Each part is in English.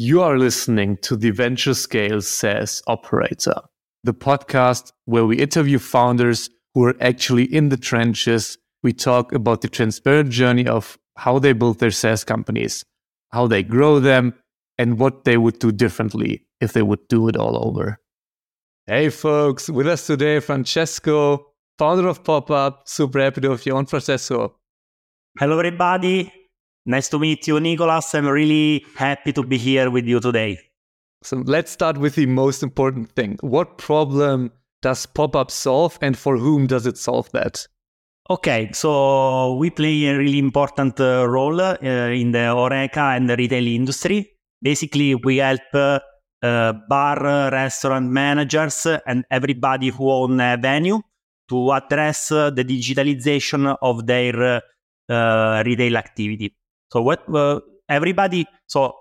You are listening to the Venture Scale SaaS Operator, the podcast where we interview founders who are actually in the trenches. We talk about the transparent journey of how they build their SaaS companies, how they grow them, and what they would do differently if they would do it all over. Hey, folks, with us today, Francesco, founder of Popup. Super happy to have you on, Francesco. Hello, everybody. Nice to meet you, Nikolas. I'm really happy to be here with you today. So let's start with the most important thing. What problem does Popup solve and for whom does it solve that? Okay, so we play a really important uh, role uh, in the Horeca and the retail industry. Basically, we help uh, uh bar, restaurant managers, and everybody who own a venue to address uh, the digitalization of their uh, retail activity. So what everybody, so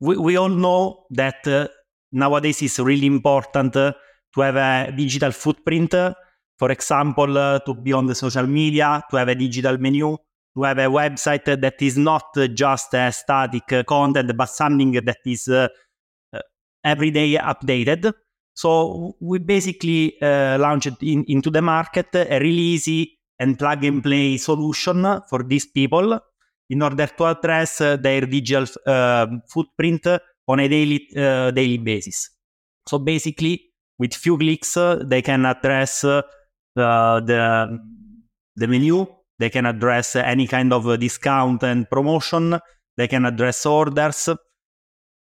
we, we all know that nowadays it's really important to have a digital footprint for example, uh, to be on the social media, to have a digital menu, to have a website that is not just a static uh, content, but something that is uh, uh every day updated. So we basically uh, launched in, into the market a really easy and plug and play solution for these people in order to address uh, their digital footprint on a daily daily basis. So basically, with few clicks, they can address uh, the the menu. They can address any kind of discount and promotion. They can address orders.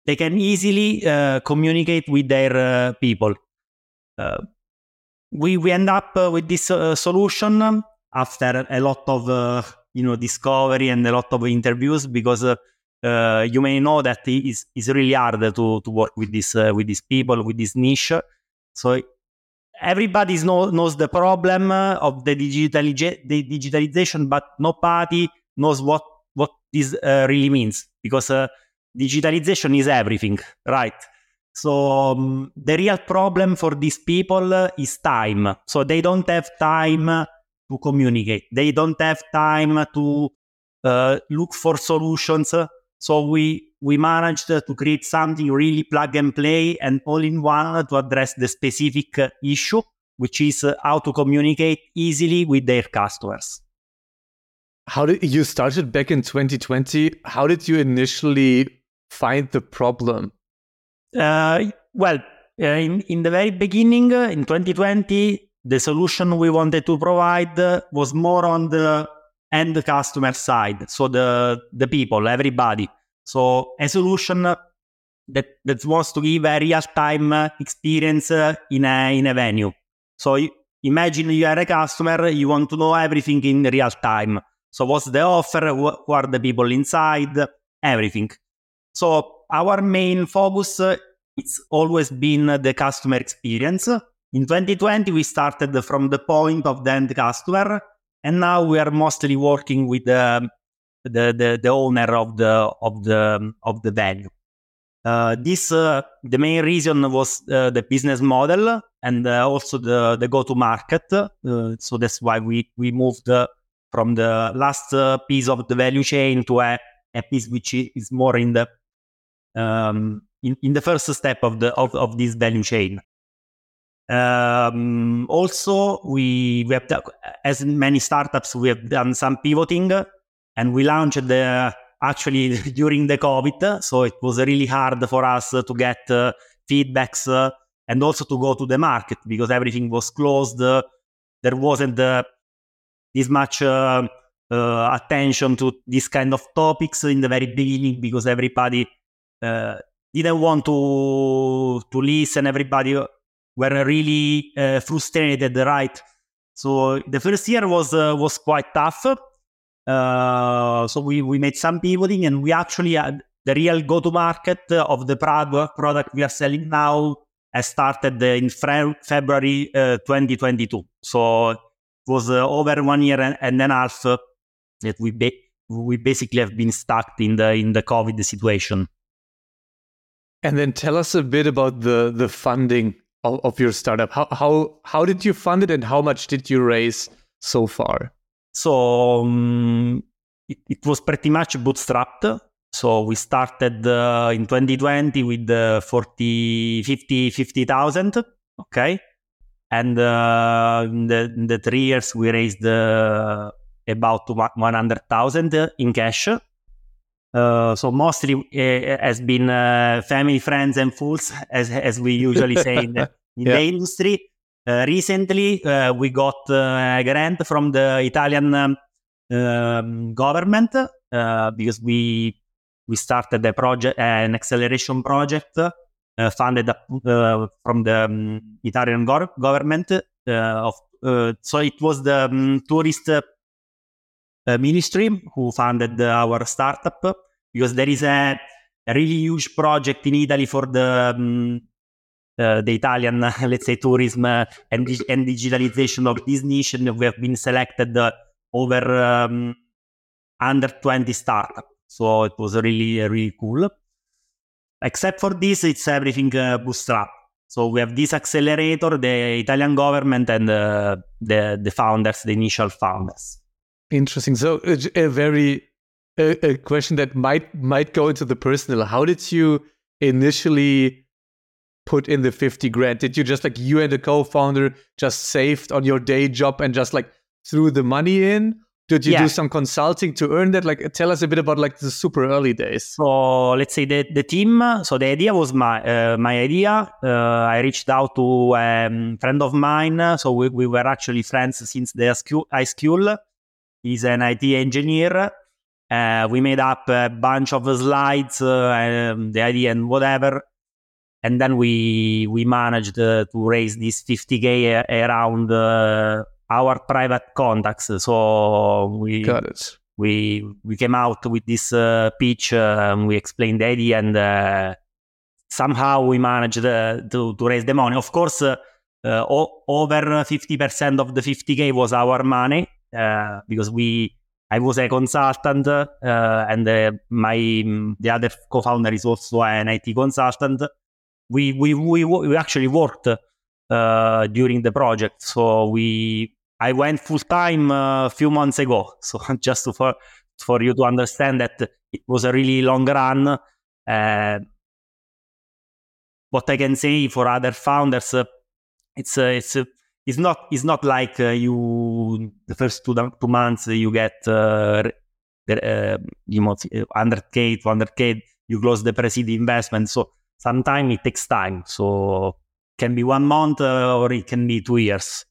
They can easily uh, communicate with their uh, people. Uh, we we end up uh, with this uh, solution after a lot of you know discovery and a lot of interviews because you may know that it's, it's really hard to, to work with this with these people with this niche. So everybody know, knows the problem of the, digitali- the digitalization, but nobody knows what what this uh, really means because uh, digitalization is everything, right? So um, the real problem for these people is time. So they don't have time to communicate. They don't have time to uh, look for solutions. So we we managed to create something really plug and play and all in one to address the specific issue, which is how to communicate easily with their customers. How did you started back in 2020? How did you initially find the problem? Uh, well, uh, in, in the very beginning, uh, in 2020, the solution we wanted to provide was more on the end customer side. So the, the people, everybody. So a solution that, that wants to give a real time experience in a, in a venue. So imagine you are a customer, you want to know everything in real time. So what's the offer? Who are the people inside? Everything. So our main focus it's always been the customer experience. In 2020, we started from the point of the end customer, and now we are mostly working with the the, the, the owner of the of the of the venue. Uh, this uh, the main reason was uh, the business model and uh, also the the go to market. Uh, so that's why we we moved uh, from the last piece of the value chain to a, a piece which is more in the um, in, in the first step of the of, of this value chain. Um, also, we, we have, as many startups, we have done some pivoting and we launched the actually during the COVID. So it was really hard for us to get uh, feedbacks uh, and also to go to the market because everything was closed. There wasn't uh, this much uh, uh, attention to this kind of topics in the very beginning because everybody didn't want to to listen. Everybody were really frustrated, at the right? So the first year was was quite tough uh, so we, we made some pivoting and we actually had the real go to market of the product, we are selling now has started in Fe- February uh, 2022. So it was uh, over one year and, and a half that we ba- we basically have been stuck in the in the COVID situation. And then tell us a bit about the the funding of, of your startup. How how how did you fund it, and how much did you raise so far? So um, it, it, was pretty much bootstrapped. So we started uh, in 2020 with uh, 40, 50, 50,000. Okay. And uh, in, the, in the three years, we raised uh, about 100,000 in cash. Uh, so mostly uh, has been uh, family, friends, and fools, as as we usually say in, the, in yeah. the industry. Uh, recently, uh, we got a grant from the Italian um, um government because we we started a project, an acceleration project funded from the um, Italian go- government. of so it was the um, tourist ministry who funded our startup because there is a, a really huge project in Italy for the um, uh, the Italian, let's say, tourism uh, and, and digitalization of this niche, and we have been selected uh, over um, under 20 startups. So it was really, really cool. Except for this, it's everything uh, bootstrap. So we have this accelerator, the Italian government, and uh, the the founders, the initial founders. Interesting. So a very a, a question that might might go into the personal. How did you initially put in the 50 grand? Did you just like you and the co-founder just saved on your day job and just like threw the money in? Did you yeah. do some consulting to earn that? Like, tell us a bit about like the super early days. So let's say the, the team. So the idea was my uh, my idea. Uh, I reached out to a um, friend of mine. So we, we were actually friends since the high school. He's an IT engineer. Uh, we made up a bunch of slides, uh, um, the idea and whatever, and then we we managed uh, to raise this 50k around uh, our private contacts. So we got it. We we came out with this uh, pitch. Um, we explained the idea, and uh, somehow we managed to to raise the money. Of course, o- over 50% of the 50k was our money because we I was a consultant, uh, and uh, my the other co-founder is also an IT consultant. We we we, we actually worked uh, during the project, so we I went full time a few months ago. So just to, for for you to understand that it was a really long run. Uh, what I can say for other founders, uh, it's uh, it's it's not it's not like uh, you the first two, two months you get uh, uh, you know 100k 200k you close the pre-seed investment. So sometimes it takes time. So can be one month uh, or it can be two years.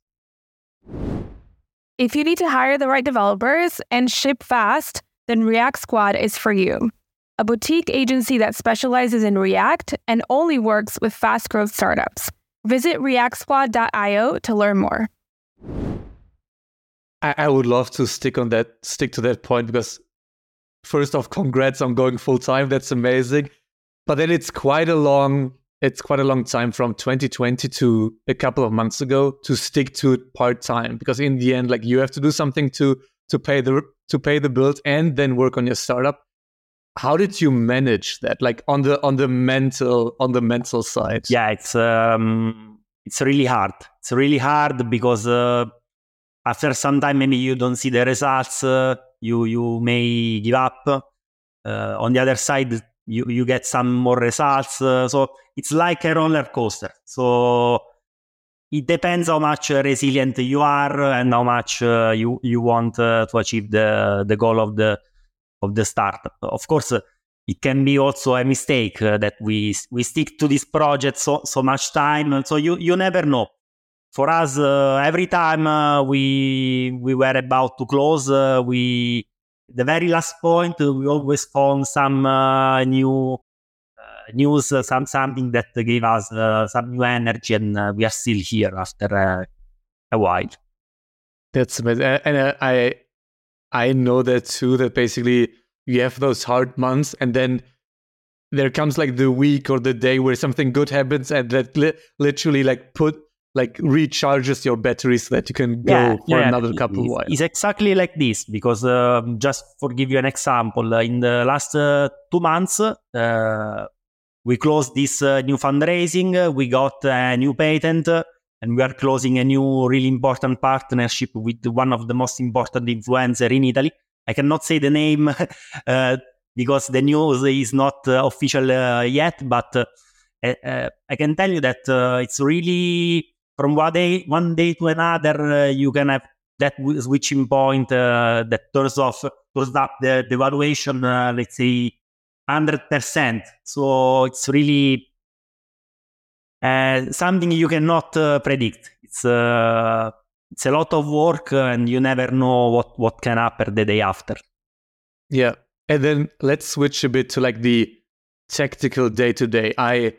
If you need to hire the right developers and ship fast then ReactSquad is for you. A boutique agency that specializes in react and only works with fast growth startups Visit reactsquad.io to learn more. I, I would love to stick on that, stick to that point because first off, congrats on going full time. That's amazing. But then it's quite a long, it's quite a long time from 2020 to a couple of months ago to stick to it part time because in the end, like you have to do something to to pay the to pay the bills and then work on your startup how did you manage that? Like on the on the mental on the mental side. Yeah it's um it's really hard. It's really hard because uh, after some time maybe you don't see the results uh, you you may give up. Uh, on the other side you you get some more results uh, so it's like a roller coaster. So it depends how much resilient you are and how much uh, you you want uh, to achieve the the goal of the of the startup. Of course, uh, it can be also a mistake uh, that we we stick to this project so so much time. So you you never know. For us, uh, every time uh, we we were about to close, uh, we the very last point uh, we always found some new news, some something that gave us some new energy, and we are still here after a while. That's amazing, and I I know that too. That basically you have those hard months, and then there comes like the week or the day where something good happens, and that li- literally like put like recharges your battery so that you can go yeah, for yeah, another couple of while. It's exactly like this because uh, just for give you an example, uh, in the last uh, two months, uh, we closed this uh, new fundraising. we got a new patent and we are closing a new really important partnership with one of the most important influencer in Italy. I cannot say the name uh, because the news is not uh, official uh, yet. But uh, uh, I can tell you that it's really from one day one day to another you can have that switching point that turns off turns up the, the valuation. let's say hundred percent. So it's really something you cannot uh, predict. It's uh, it's a lot of work uh, and you never know what what can happen the day after yeah and then let's switch a bit to like the tactical day to day i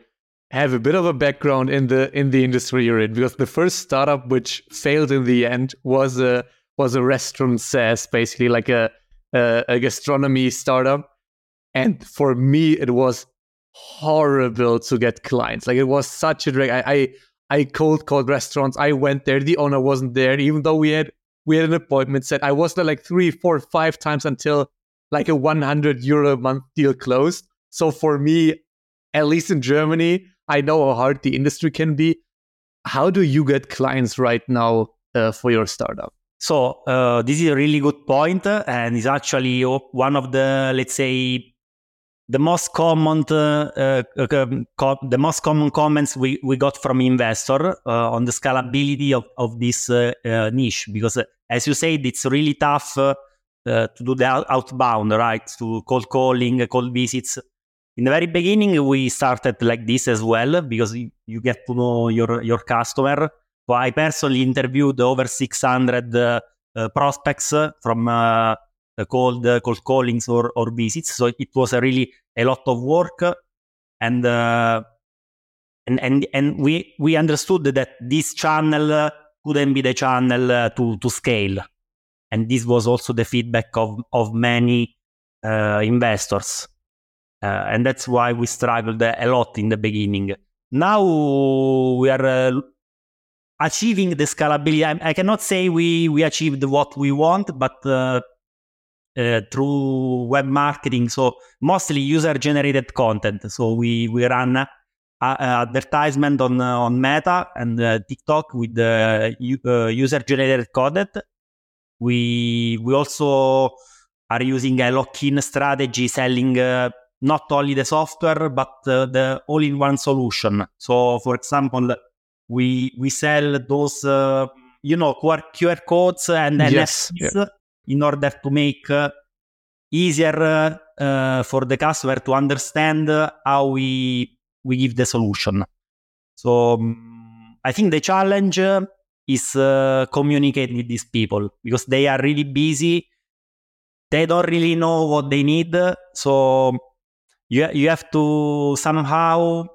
have a bit of a background in the in the industry you're in because the first startup which failed in the end was a was a restaurant SaaS, basically like a a, a gastronomy startup. And for me, it was horrible to get clients. Like it was such a drag. I, I I cold called restaurants. I went there. The owner wasn't there, even though we had we had an appointment set. I was there like three, four, five times until like a 100 euro a month deal closed. So for me, at least in Germany, I know how hard the industry can be. How do you get clients right now uh, for your startup? So uh, this is a really good point, and it's actually one of the let's say the most common uh, uh, um, co- the most common comments we, we got from investor uh, on the scalability of, of this uh, uh, niche because uh, as you said it's really tough to do the outbound right? To cold calling cold visits. In the very beginning we started like this as well because you get to know your your customer. So i personally interviewed over 600 prospects from cold cold callings or, or visits. So it was a really a lot of work, and uh, and and and we we understood that this channel couldn't be the channel to to scale, and this was also the feedback of of many uh, investors, uh, and that's why we struggled a lot in the beginning. Now we are uh, achieving the scalability. I, I, cannot say we we achieved what we want, but uh, uh, through web marketing. So mostly user generated content. So we we run uh, advertisement on uh, on Meta and uh, TikTok with the uh, user generated content. We we also are using a lock-in strategy, selling not only the software but the all-in-one solution. So, for example, we we sell those you know QR codes and yes. NFCs. Yeah in order to make uh, easier uh, for the customer to understand how we we give the solution. So um, I think the challenge is uh, communicate with these people because they are really busy. They don't really know what they need. So you you have to somehow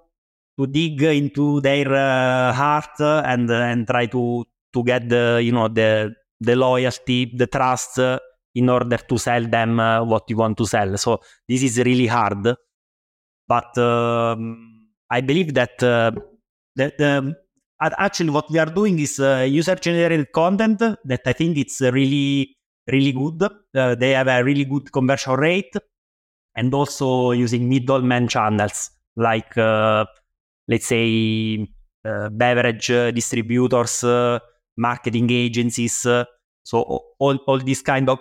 to dig into their uh, heart and and try to to get the you know the the loyalty, the trust uh, in order to sell them uh, what you want to sell. So this is really hard, but um, I believe that uh, that um, actually what we are doing is uh, user generated content that I think it's really really good. Uh, they have a really good conversion rate, and also using middleman channels like uh, let's say beverage distributors marketing agencies. So all, all these kind of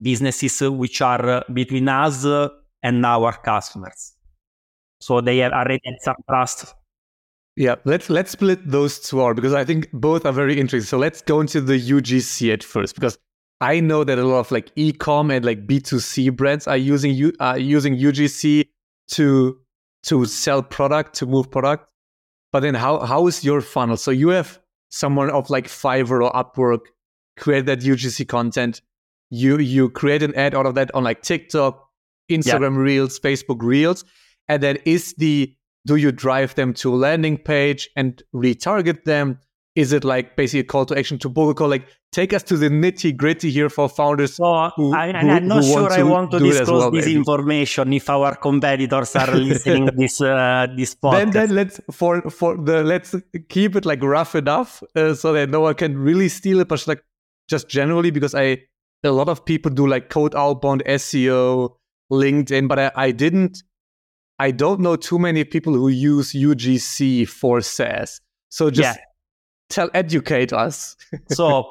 businesses which are between us and our customers. So they have already some trust. Yeah, let's let's split those two out because I think both are very interesting. So let's go into the UGC at first because I know that a lot of like e-com and like B2C brands are using U, are using UGC to to sell product, to move product. But then how how is your funnel? So you have someone of like Fiverr or Upwork create that UGC content. You you create an ad out of that on like TikTok, Instagram. Reels, Facebook Reels, and then is the do you drive them to a landing page and retarget them? Is it like basically a call to action to call? Like take us to the nitty gritty here for founders. So who, I, I'm not sure I want to disclose well, this maybe. information if our competitors are listening this uh, this podcast. Then, then let's for for the let's keep it like rough enough uh, so that no one can really steal it. But like just generally because I a lot of people do like code outbound SEO, LinkedIn, but I, I didn't. I don't know too many people who use UGC for SaaS. So just yeah tell educate us so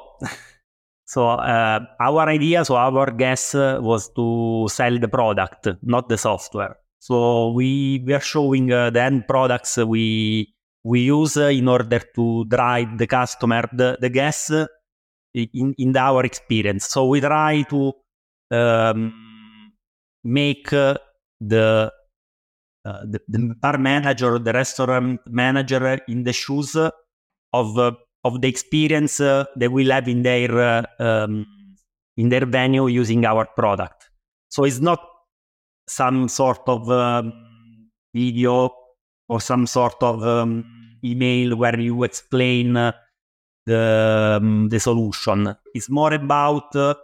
So uh, our idea, so our guess uh, was to sell the product, not the software. So we we are showing uh, the end products we we use uh, in order to drive the customer the, the guess uh, in in our experience. So we try to um, make uh, the, the, the bar manager, the restaurant manager in the shoes of of the experience uh, they will have in their uh, um, in their venue using our product. So it's not some sort of um, video or some sort of um, email where you explain uh, the um, the solution. It's more about uh,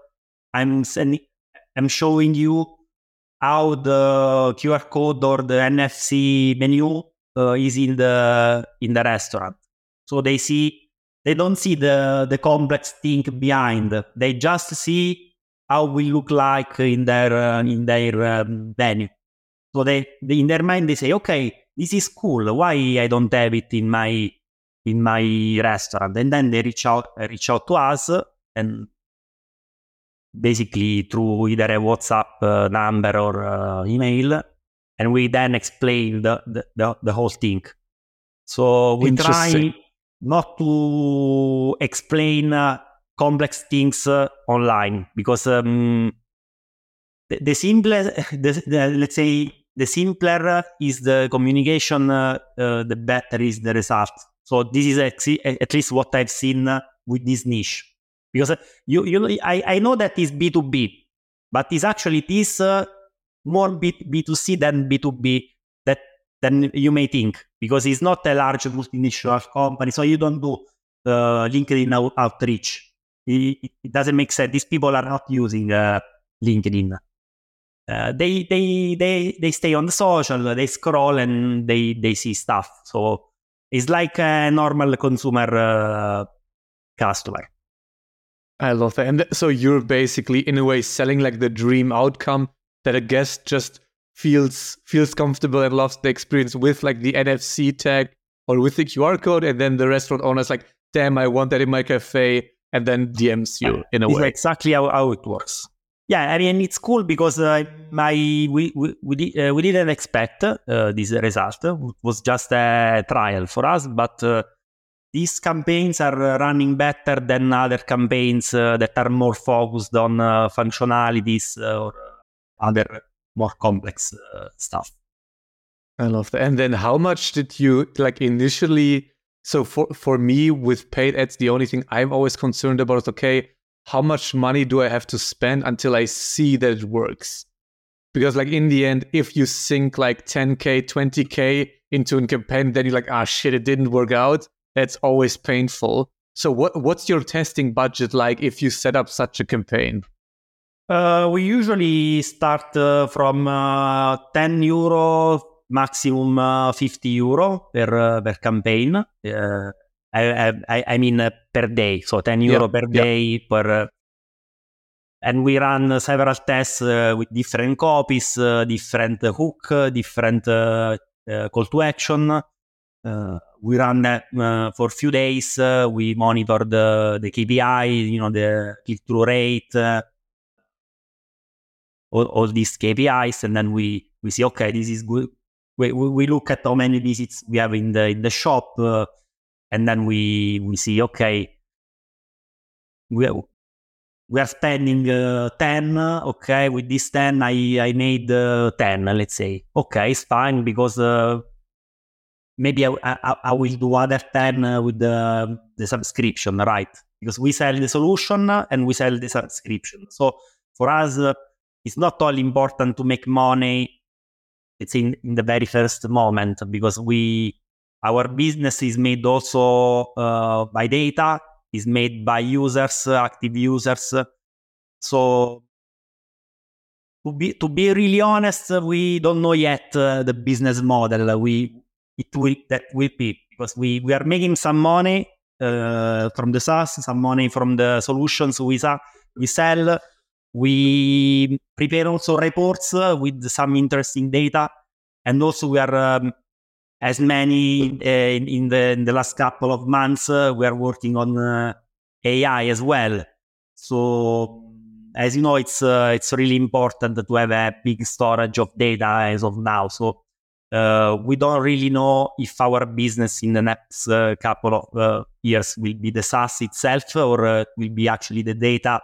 I'm sending, I'm showing you how the QR code or the NFC menu uh, is in the in the restaurant. So they see they don't see the, the complex thing behind. They just see how we look like in their uh, in their um, venue. So they, in their mind they say, okay, this is cool. Why I don't have it in my in my restaurant? And then they reach out reach out to us and basically through either a WhatsApp uh, number or uh, email, and we then explain the, the, the, the whole thing. So we try not to explain uh, complex things uh, online because um, the, the simpler, the, the, let's say, the simpler is the communication, uh, uh the better is the result. So this is at least what I've seen uh, with this niche. Because uh, you, you, I, I know that is B2B, but it's actually this more B, B2C than B2B than you may think because it's not a large multinational company. So you don't do uh, LinkedIn out- outreach. It, it, doesn't make sense. These people are not using uh, LinkedIn. Uh, they they they they stay on the social. They scroll and they they see stuff. So it's like a normal consumer uh, customer. I love that. And th- so you're basically, in a way, selling like the dream outcome that a guest just feels feels comfortable and loves the experience with like the NFC tag or with the QR code, and then the restaurant owner's like, "Damn, I want that in my cafe," and then DMs you in a it's way. Exactly how, how it works. Yeah, I mean it's cool because uh, my we we we, uh, we didn't expect uh, this result. It was just a trial for us, but uh, these campaigns are running better than other campaigns uh, that are more focused on uh, functionalities or other more complex uh, stuff. I love that. And then how much did you like initially? So for for me with paid ads, the only thing I'm always concerned about is okay, how much money do I have to spend until I see that it works? Because like in the end, if you sink like 10k, 20k into a campaign, then you're like, ah shit, it didn't work out. That's always painful. So what what's your testing budget like if you set up such a campaign? Uh, we usually start uh, from uh, 10 euro, maximum uh, 50 euro per, uh, per campaign. Uh, I, I, I, mean per day, so 10 euro yeah, per day yeah. per. and we run several tests with different copies, different hook, different call to action. we run for a few days. we monitor the, the KPI, you know, the click through rate, all, all these KPIs, and then we we see okay, this is good. We, we, look at how many visits we have in the in the shop, uh, and then we we see okay, we are, we are spending uh, 10 okay with this 10 i i made uh, 10 let's say. Okay it's fine because uh, maybe I, I, I, will do other 10 uh, with the, the subscription right? Because we sell the solution and we sell the subscription. So for us uh, it's not only important to make money. It's in, in the very first moment because we our business is made also uh, by data is made by users active users. So to be to be really honest we don't know yet uh, the business model we it will that will be because we we are making some money uh, from the SaaS some money from the solutions we, we sell we prepare also reports with some interesting data, and also we are um, as many uh, in, in, the in the last couple of months uh, we are working on uh, AI as well. So as you know, it's uh, it's really important to have a big storage of data as of now. So uh, we don't really know if our business in the next uh, couple of years will be the SaaS itself or will be actually the data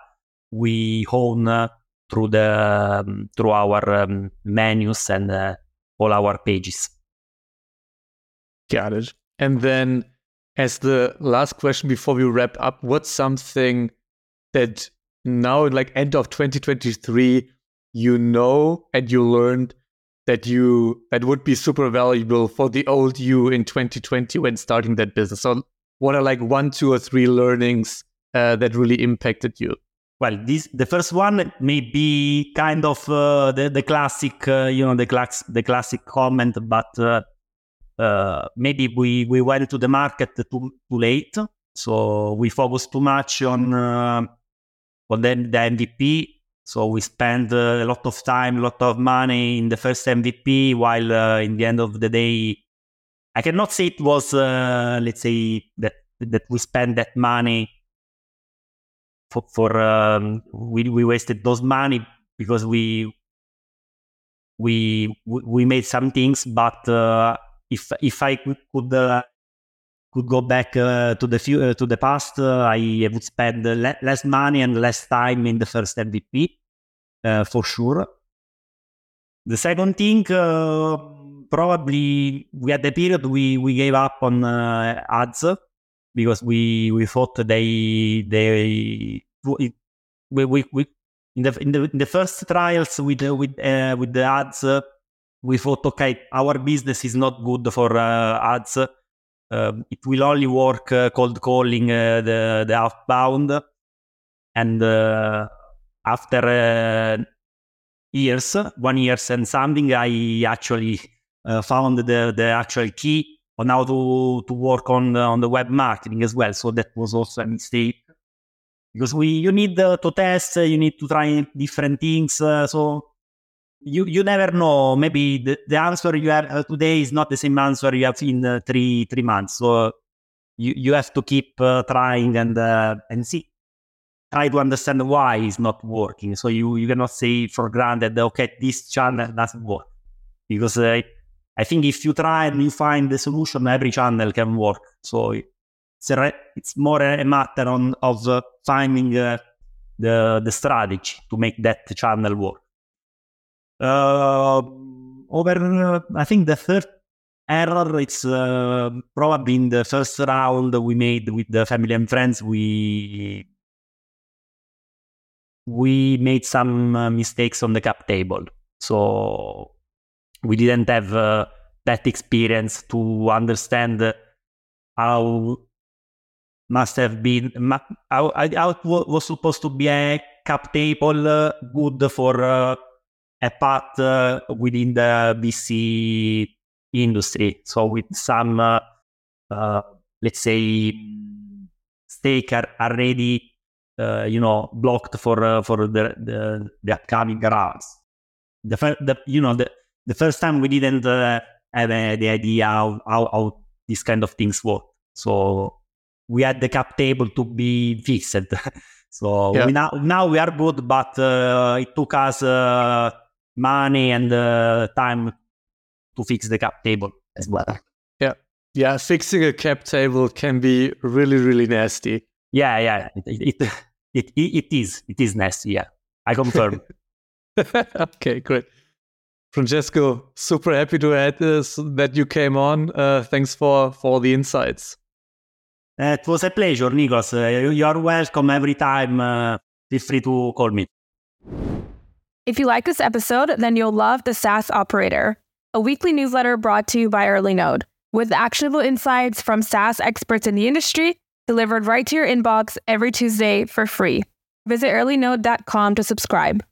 we own uh, through the um, through our um, menus and uh, all our pages. Got it. And then, as the last question before we wrap up, what's something that now, like end of 2023, you know and you learned that you that would be super valuable for the old you in 2020 when starting that business? So, what are like one, two, or three learnings uh, that really impacted you? Well, this the first one may be kind of uh, the the classic, uh, you know, the class the classic comment, but uh, uh, maybe we we went to the market too too late, so we focused too much on uh, on the, the MVP. So we spent uh, a lot of time, a lot of money in the first MVP, while uh, in the end of the day, I cannot say it was, let's say that that we spent that money for, for um, we we wasted those money because we we we made some things, but uh, if if I could, could uh, could go back uh, to the few, uh, to the past, uh, I would spend le- less money and less time in the first MVP uh, for sure. The second thing, probably we had a period we, we gave up on ads because we, we thought they they we, we, we in the in the in the first trials with with with the ads we thought okay our business is not good for ads. Um, it will only work uh, cold calling uh, the the outbound, and uh, after years, one years and something, I actually found the the actual key on how to to work on on the web marketing as well. So that was also a mistake because we you need uh, to test, uh, you need to try different things. Uh, so you you never know. Maybe the, the answer you have uh, today is not the same answer you have in uh, three three months. So you you have to keep uh, trying and and see. Try to understand why it's not working. So you you cannot say for granted, okay, this channel doesn't work because I think if you try and you find the solution, every channel can work. So it's a, it's more a matter on of uh, finding the the strategy to make that channel work. Uh, over, uh, I think the third error, it's uh, probably in the first round we made with the family and friends. We we made some uh, mistakes on the cap table, so we didn't have uh, that experience to understand how must have been how, how it was supposed to be a cap table uh, good for a path uh, within the VC industry. So with some, uh, uh, let's say, stake are already, uh, you know, blocked for uh, for the, the, the upcoming rounds. The, the you know the the first time we didn't uh, have the idea how, how how these kind of things work. So we had the cap table to be fixed. so yeah. we now now we are good, but it took us money and uh, time to fix the cap table as well. Yeah. Yeah. Fixing a cap table can be really, really nasty. Yeah. Yeah. It, it, it, it, it is. It is nasty. Yeah. I confirm. okay. Great. Francesco, super happy to add this, that you came on. Uh, thanks for, for the insights. Uh, it was a pleasure, Nikos. Uh, you are welcome every time. Uh, feel free to call me. If you like this episode, then you'll love The SaaS Operator, a weekly newsletter brought to you by EarlyNode, with actionable insights from SaaS experts in the industry delivered right to your inbox every Tuesday for free. Visit earlynode.com to subscribe.